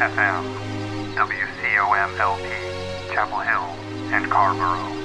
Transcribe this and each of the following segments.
FM, WCOM LP, Chapel Hill and Carrboro.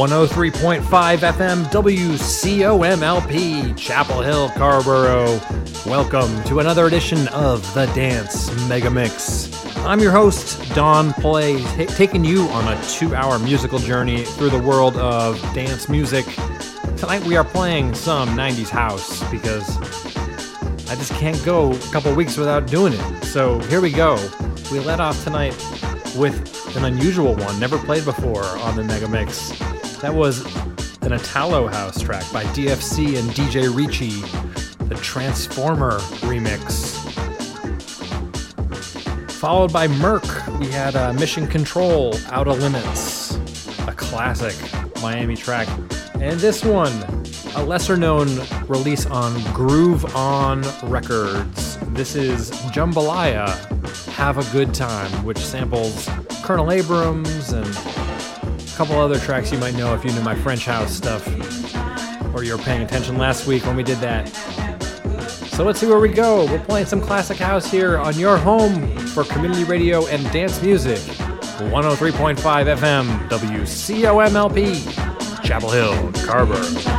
103.5 FM WCOMLP, Chapel Hill, Carrboro. Welcome to another edition of the Dance Mega Mix. I'm your host, Don Play, t- taking you on a two hour musical journey through the world of dance music. Tonight we are playing some 90s house because I just can't go a couple weeks without doing it. So here we go. We let off tonight with an unusual one, never played before on the Mega Mix. That was an Italo house track by DFC and DJ Ricci, the Transformer remix. Followed by Merc, we had uh, Mission Control, Outta Limits, a classic Miami track. And this one, a lesser known release on Groove On Records. This is Jambalaya, Have a Good Time, which samples Colonel Abrams and couple other tracks you might know if you knew my French house stuff or you were paying attention last week when we did that. So let's see where we go. We're playing some classic house here on your home for community radio and dance music. 103.5 FM, WCOMLP, Chapel Hill, Carrboro.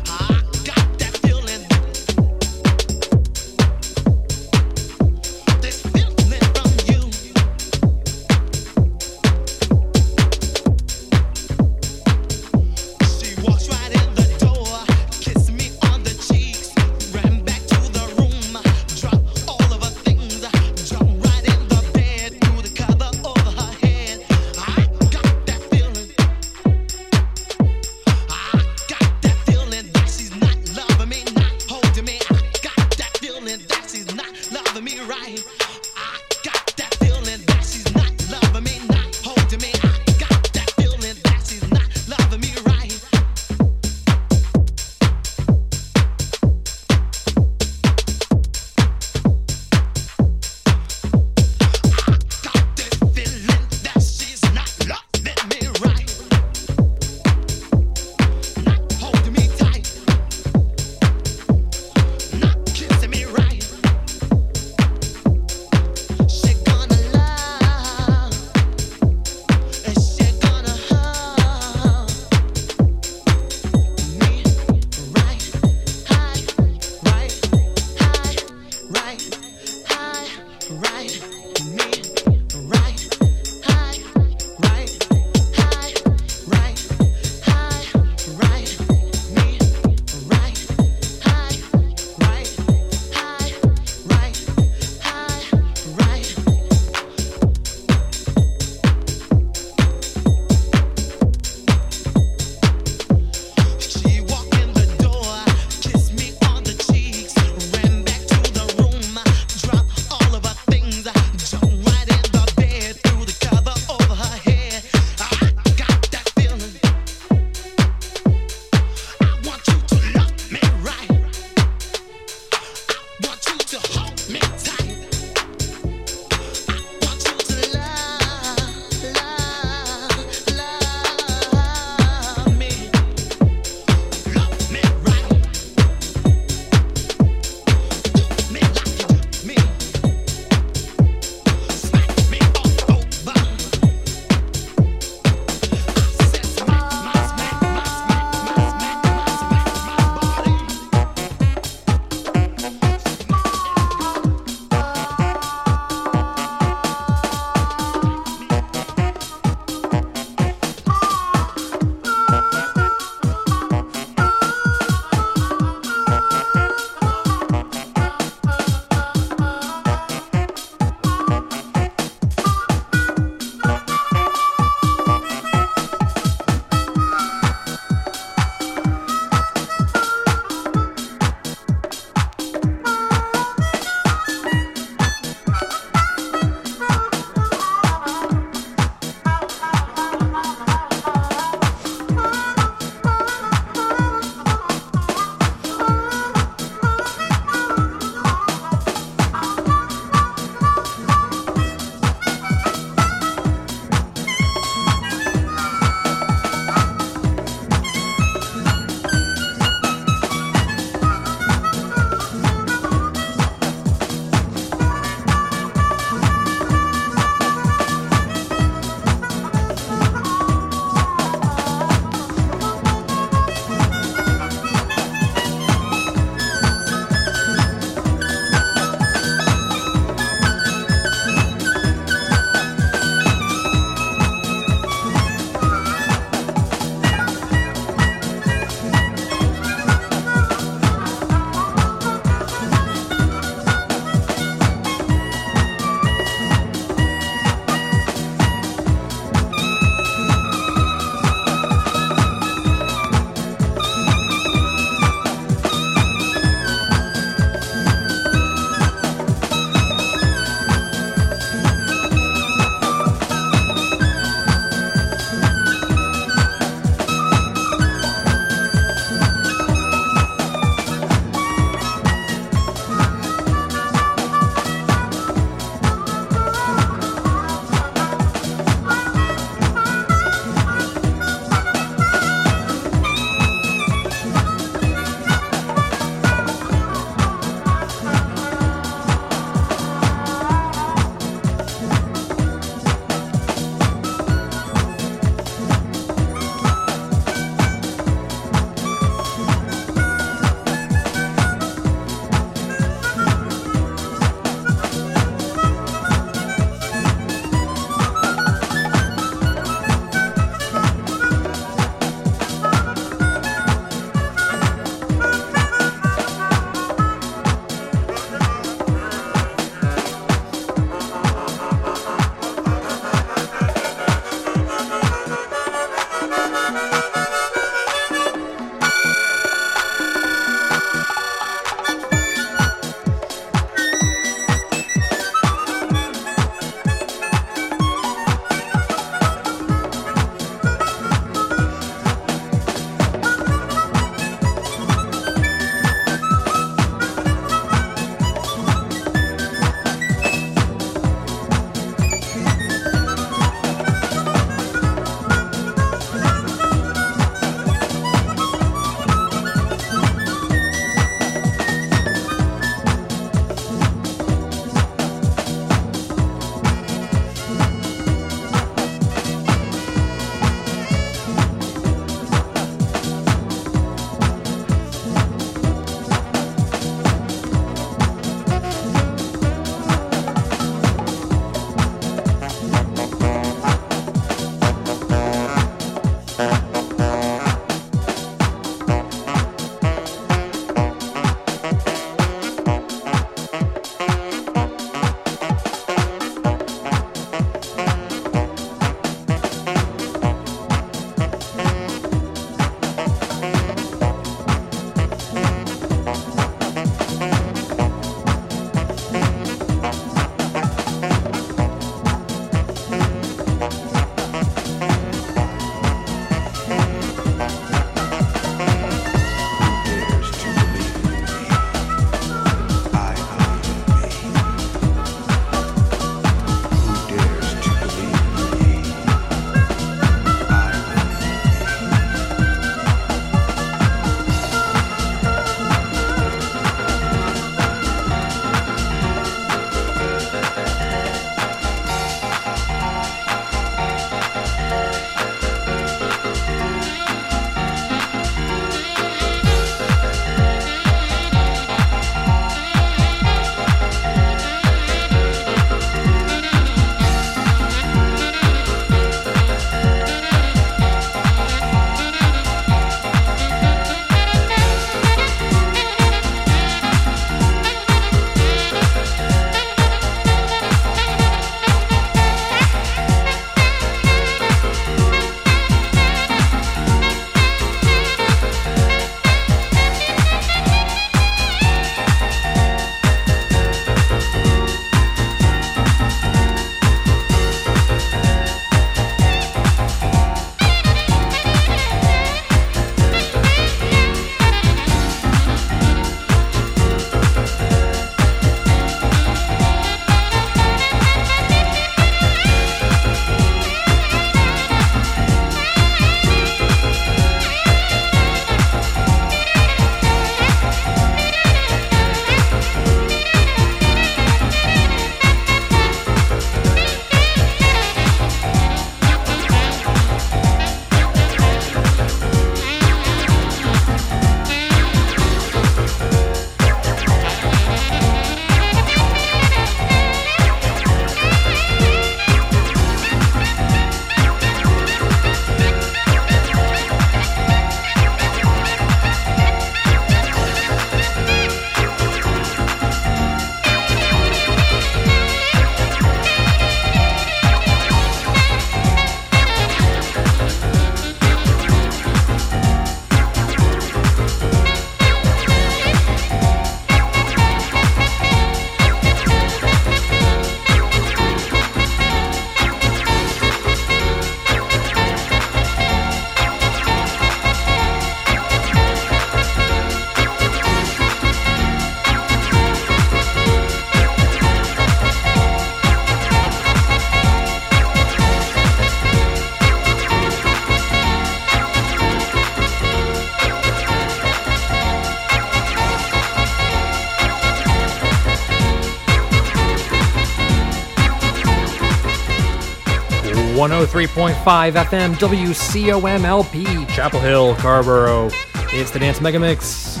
103.5 FM WCOMLP, Chapel Hill, Carrboro. It's the Dance Mega Mix.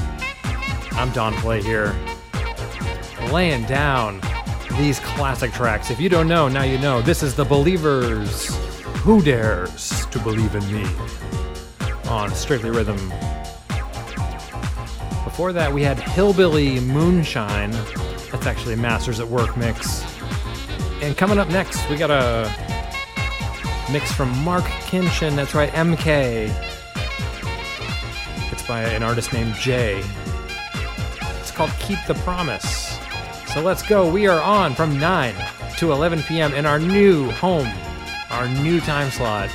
I'm Don Play here, laying down these classic tracks. If you don't know, now you know. This is The Believers. Who dares to believe in me? On Strictly Rhythm. Before that, we had Hillbilly Moonshine. That's actually a Masters at Work mix. And coming up next, we got a mix from Marc Kinchen. That's right, MK. It's by an artist named Jay. It's called Keep the Promise. So let's go. We are on from 9 to 11 p.m. in our new home, our new time slot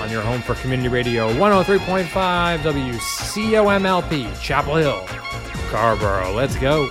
on your home for community radio 103.5 WCOMLP, Chapel Hill, Carrboro. Let's go.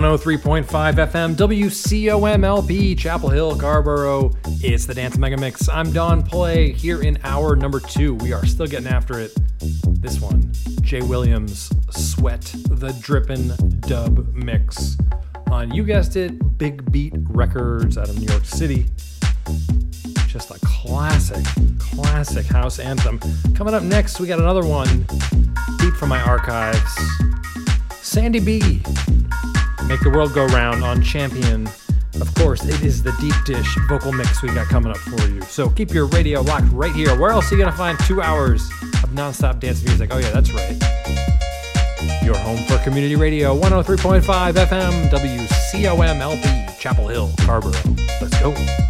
103.5 FM, WCOMLP, Chapel Hill, Carrboro. It's the Dance Mega Mix. I'm Don Play here in hour number two. We are still getting after it. This one, Jay Williams, Sweat the Drippin' Dub Mix on, you guessed it, Big Beat Records out of New York City. Just a classic, classic house anthem. Coming up next, we got another one deep from my archives. Sandy B. Make the World Go Round on Champion. Of course, it is the deep dish vocal mix we got coming up for you. So keep your radio locked right here. Where else are you going to find two hours of nonstop dance music? Oh, yeah, that's right. Your home for community radio 103.5 FM, WCOMLP, Chapel Hill, Carrboro. Let's go.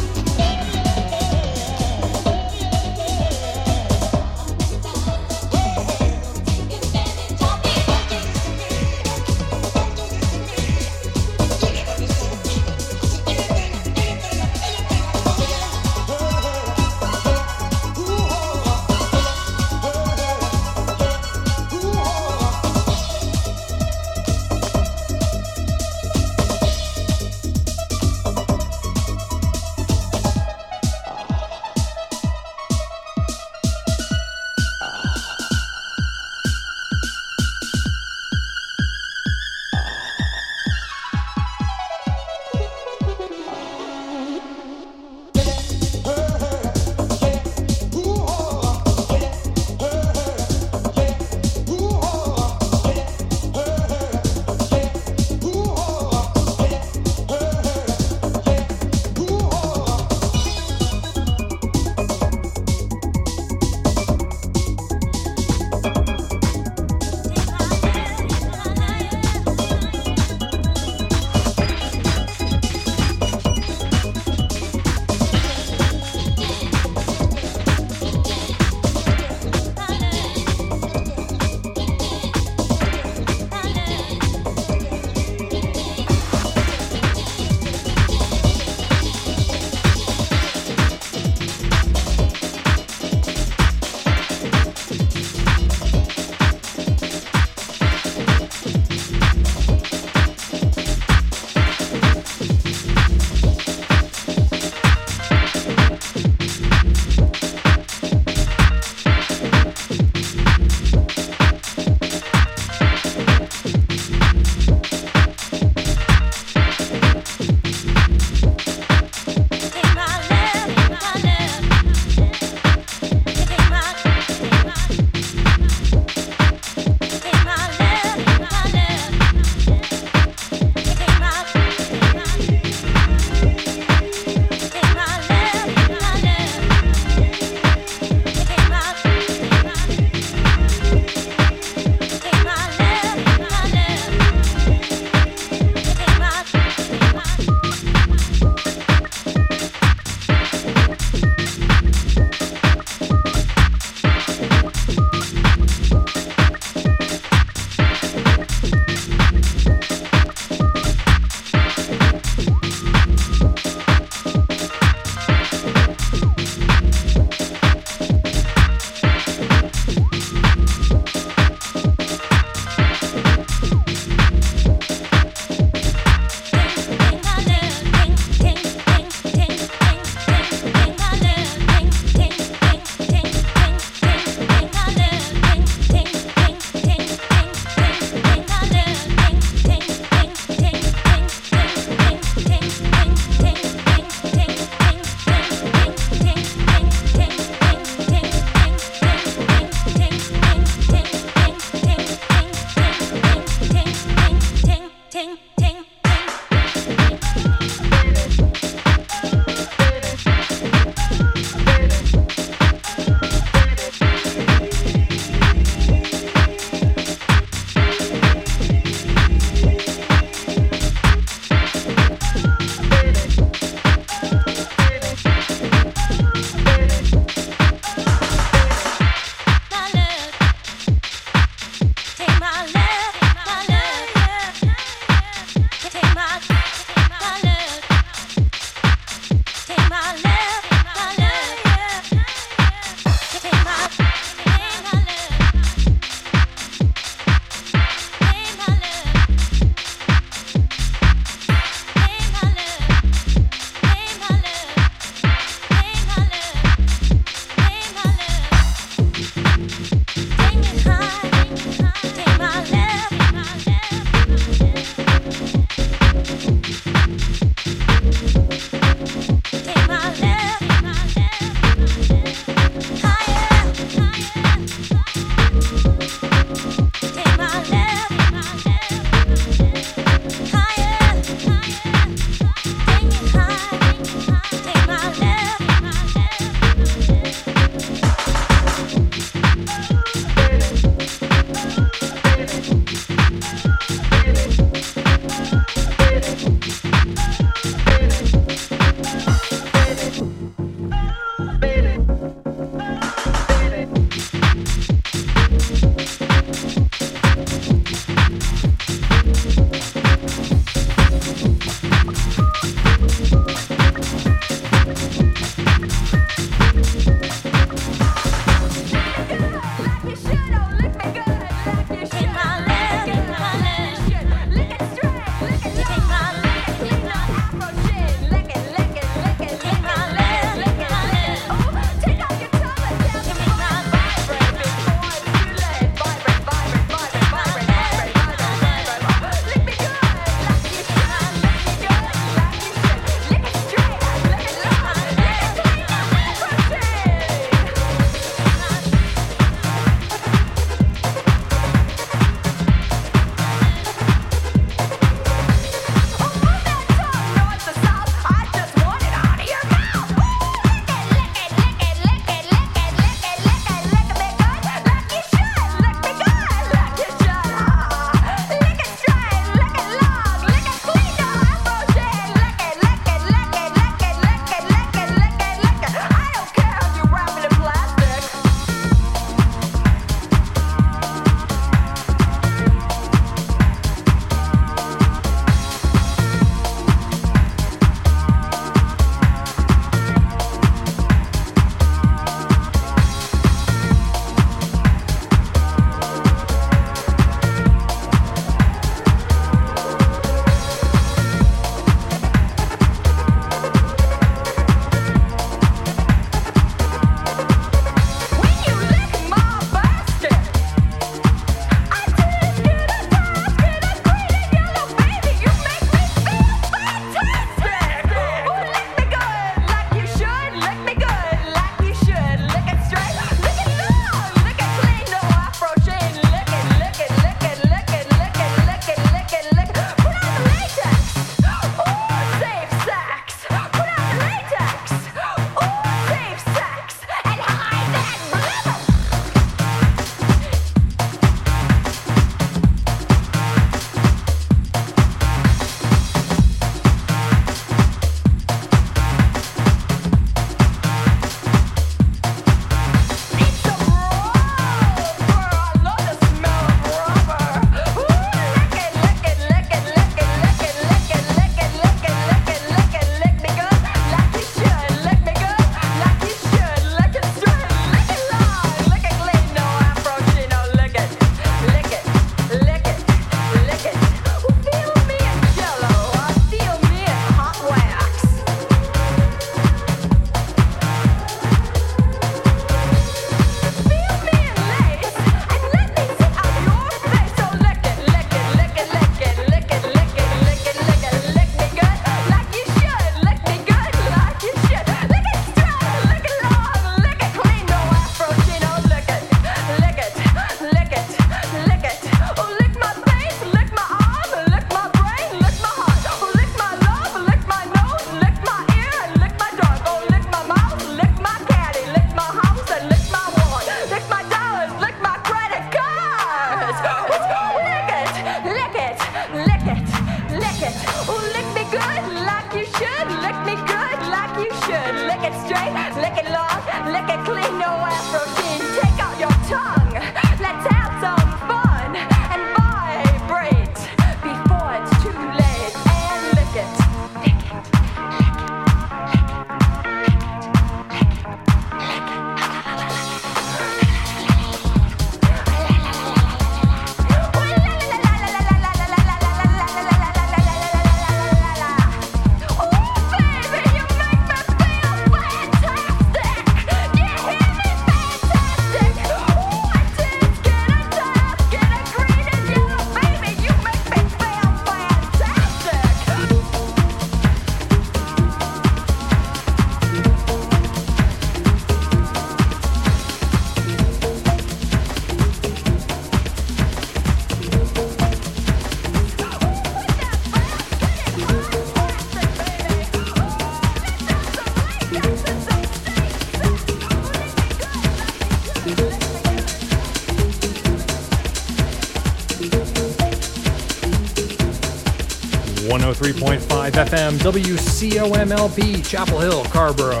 103.5 FM, WCOMLP, Chapel Hill, Carrboro.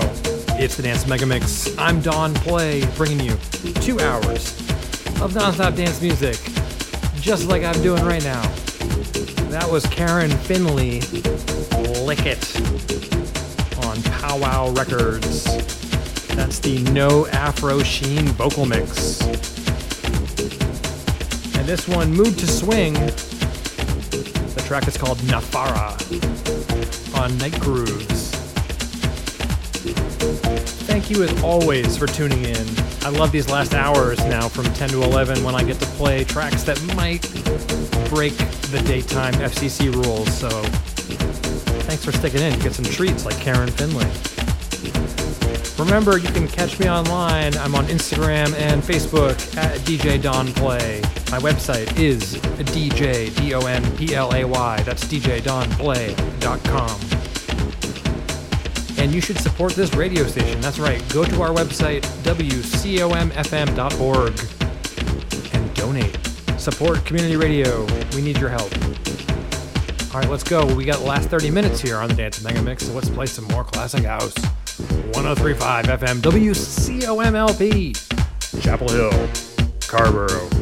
It's the Dance Mega Mix. I'm Don Play, bringing you two hours of nonstop dance music, just like I'm doing right now. That was Karen Finley, Lick It, on Powwow Records. That's the No Afro Sheen vocal mix. And this one, Mood II Swing, the track is called Nafara on Night Grooves. Thank you as always for tuning in. I love these last hours now from 10 to 11 when I get to play tracks that might break the daytime FCC rules. So thanks for sticking in. Get some treats like Karen Finley. Remember, you can catch me online. I'm on Instagram and Facebook at DJ Don Play. My website is DJ D O N P L A Y. That's DJDonPlay.com. And you should support this radio station. That's right. Go to our website, WCOMFM.org, and donate. Support community radio. We need your help. All right, let's go. We got the last 30 minutes here on the Dance Mega Mix, so let's play some more classic house. 1035 FM, WCOMLP, Chapel Hill, Carrboro.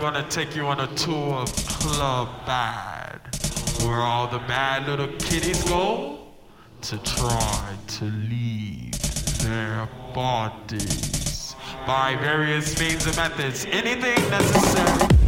I'm gonna take you on a tour of Club Bad, where all the bad little kitties go to try to leave their bodies by various means and methods, anything necessary.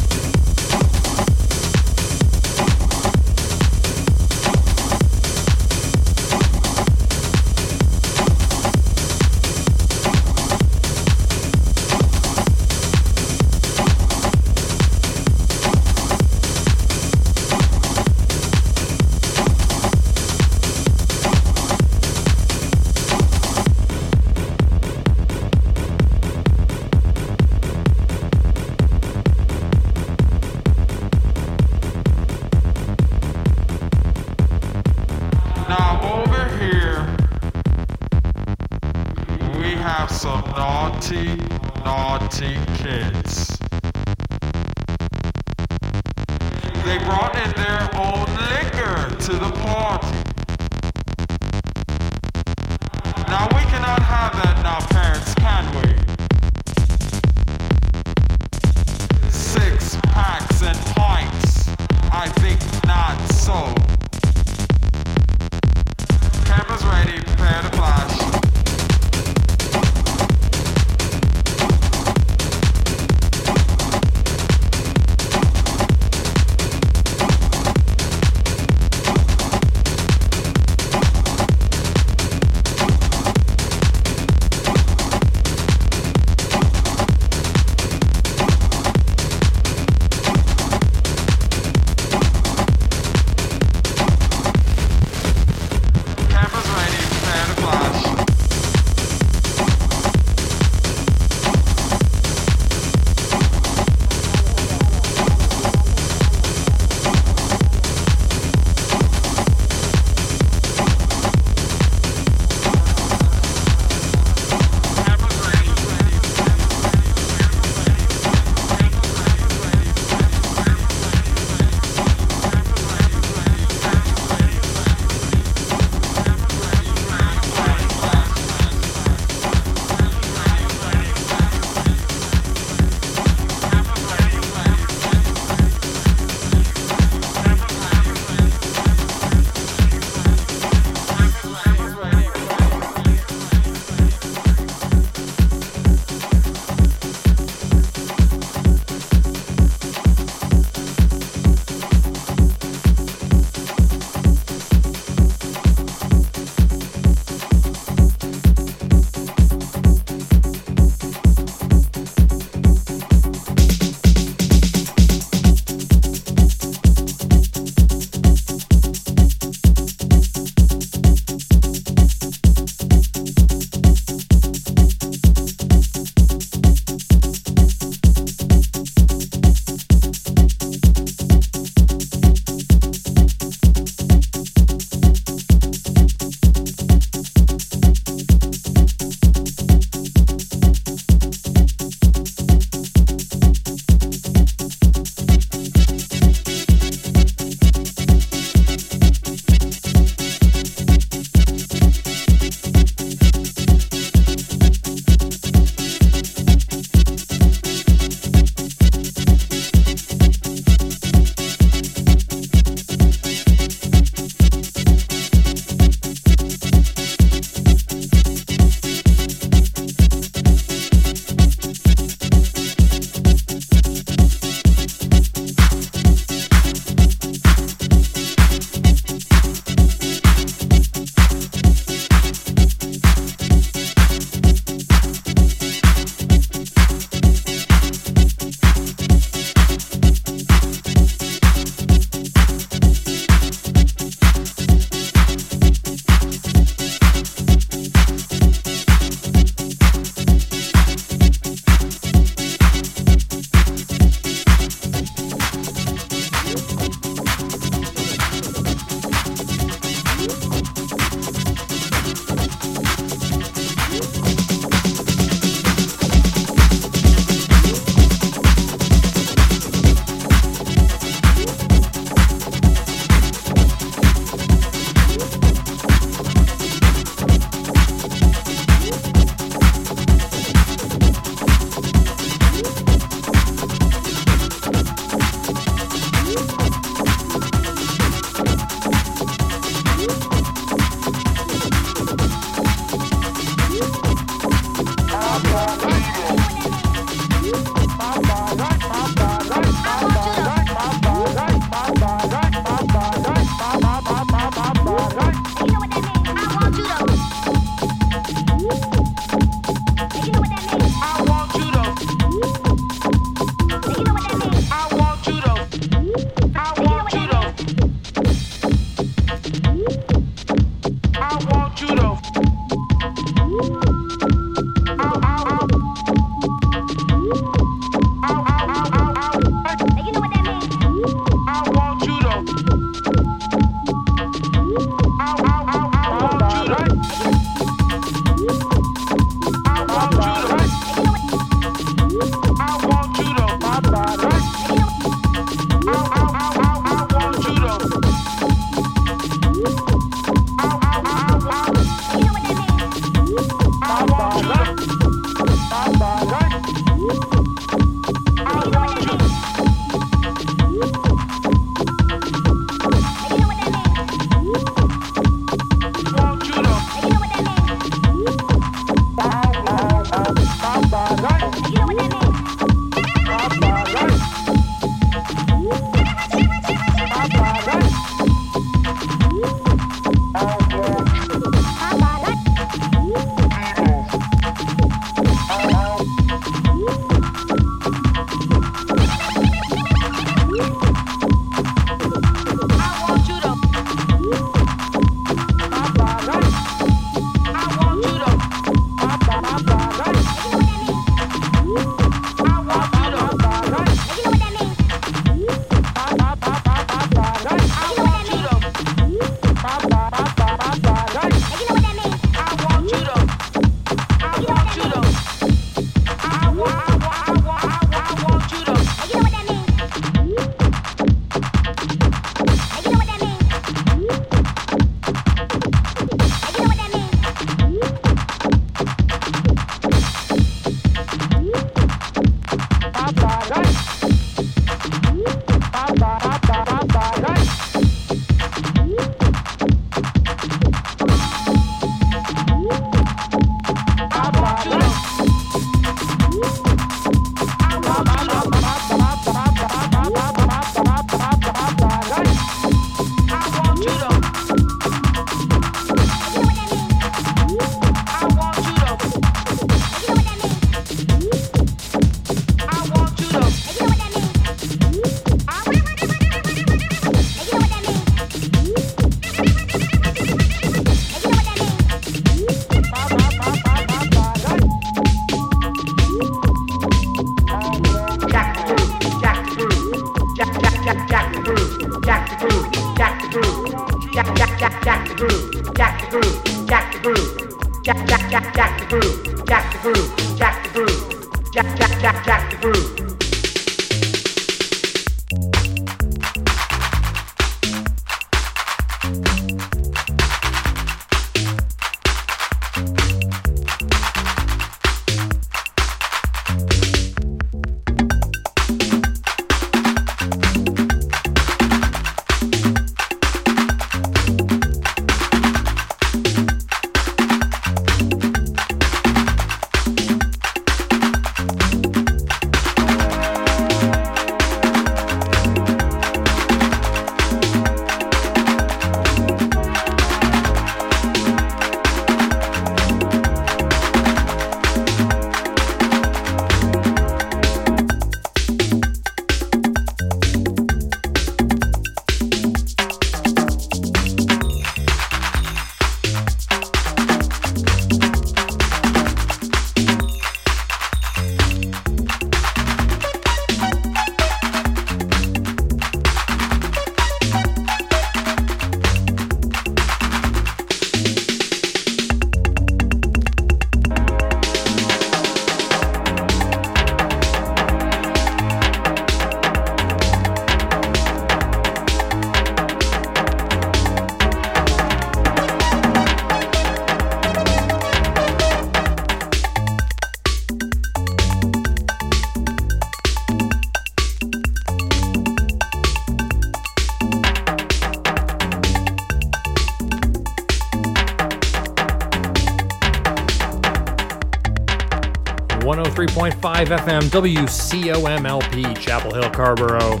FM WCOMLP Chapel Hill Carrboro.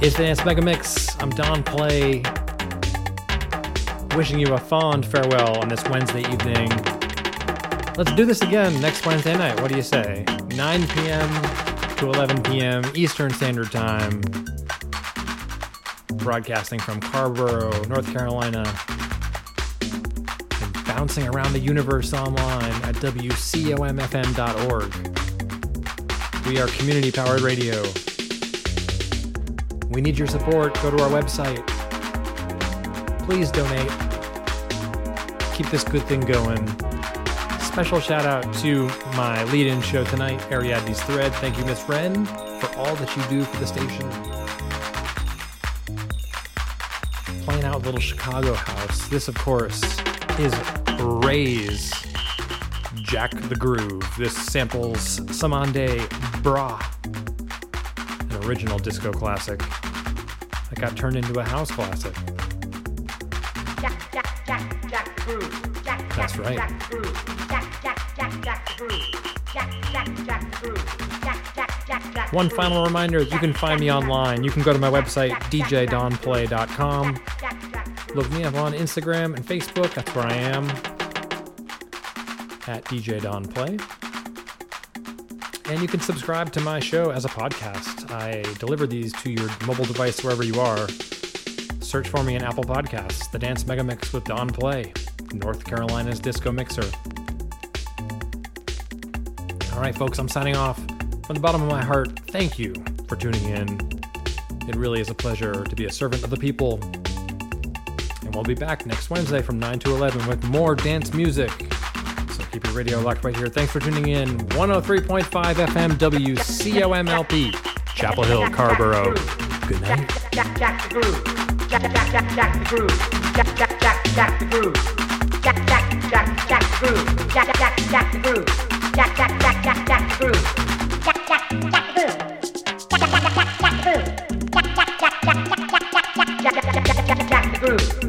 It's the Dance Mega Mix. I'm Don Play. Wishing you a fond farewell on this Wednesday evening. Let's do this again next Wednesday night. What do you say? 9 p.m. to 11 p.m. Eastern Standard Time. Broadcasting from Carrboro, North Carolina And bouncing around the universe online at WCOMFM.org. We are community powered radio. We need your support. Go to our website. Please donate. Keep this good thing going. Special shout out to my lead in show tonight, Ariadne's Thread. Thank you, Miss Wren, for all that you do for the station. Playing out Little Chicago House. This, of course, is Raze Jack the Groove. This samples Samande Bra, an original disco classic that got turned into a house classic. Jack, Jack, Jack, Jack the Groove. Jack, That's right. Jack Groove. Jack, Jack, Jack, Jack Groove. Jack, Jack, Jack Groove. Jack, Jack, Jack, Jack the One final reminder you can find me online. You can go to my website, djdonplay.com. Look me up on Instagram and Facebook. That's where I am. At DJ Don Play. And you can subscribe to my show as a podcast. I deliver these to your mobile device wherever you are. Search for me in Apple Podcasts, The Dance Mega Mix with Don Play, North Carolina's disco mixer. All right, folks, I'm signing off. From the bottom of my heart, thank you for tuning in. It really is a pleasure to be a servant of the people. And we'll be back next Wednesday from 9 to 11 with more dance music your radio locked right here. Thanks for tuning in. 103.5 FM WCOMLP, Chapel Hill, Carrboro. Good night. Jack, jack. Jack, jack, jack, jack. Jack, jack, jack, jack. Jack, jack, jack, jack. Jack, jack, jack. Jack, jack, jack, jack, jack. Jack, jack, jack. Jack, jack, jack, jack. Jack, jack, jack, jack, jack, jack, jack, jack, jack.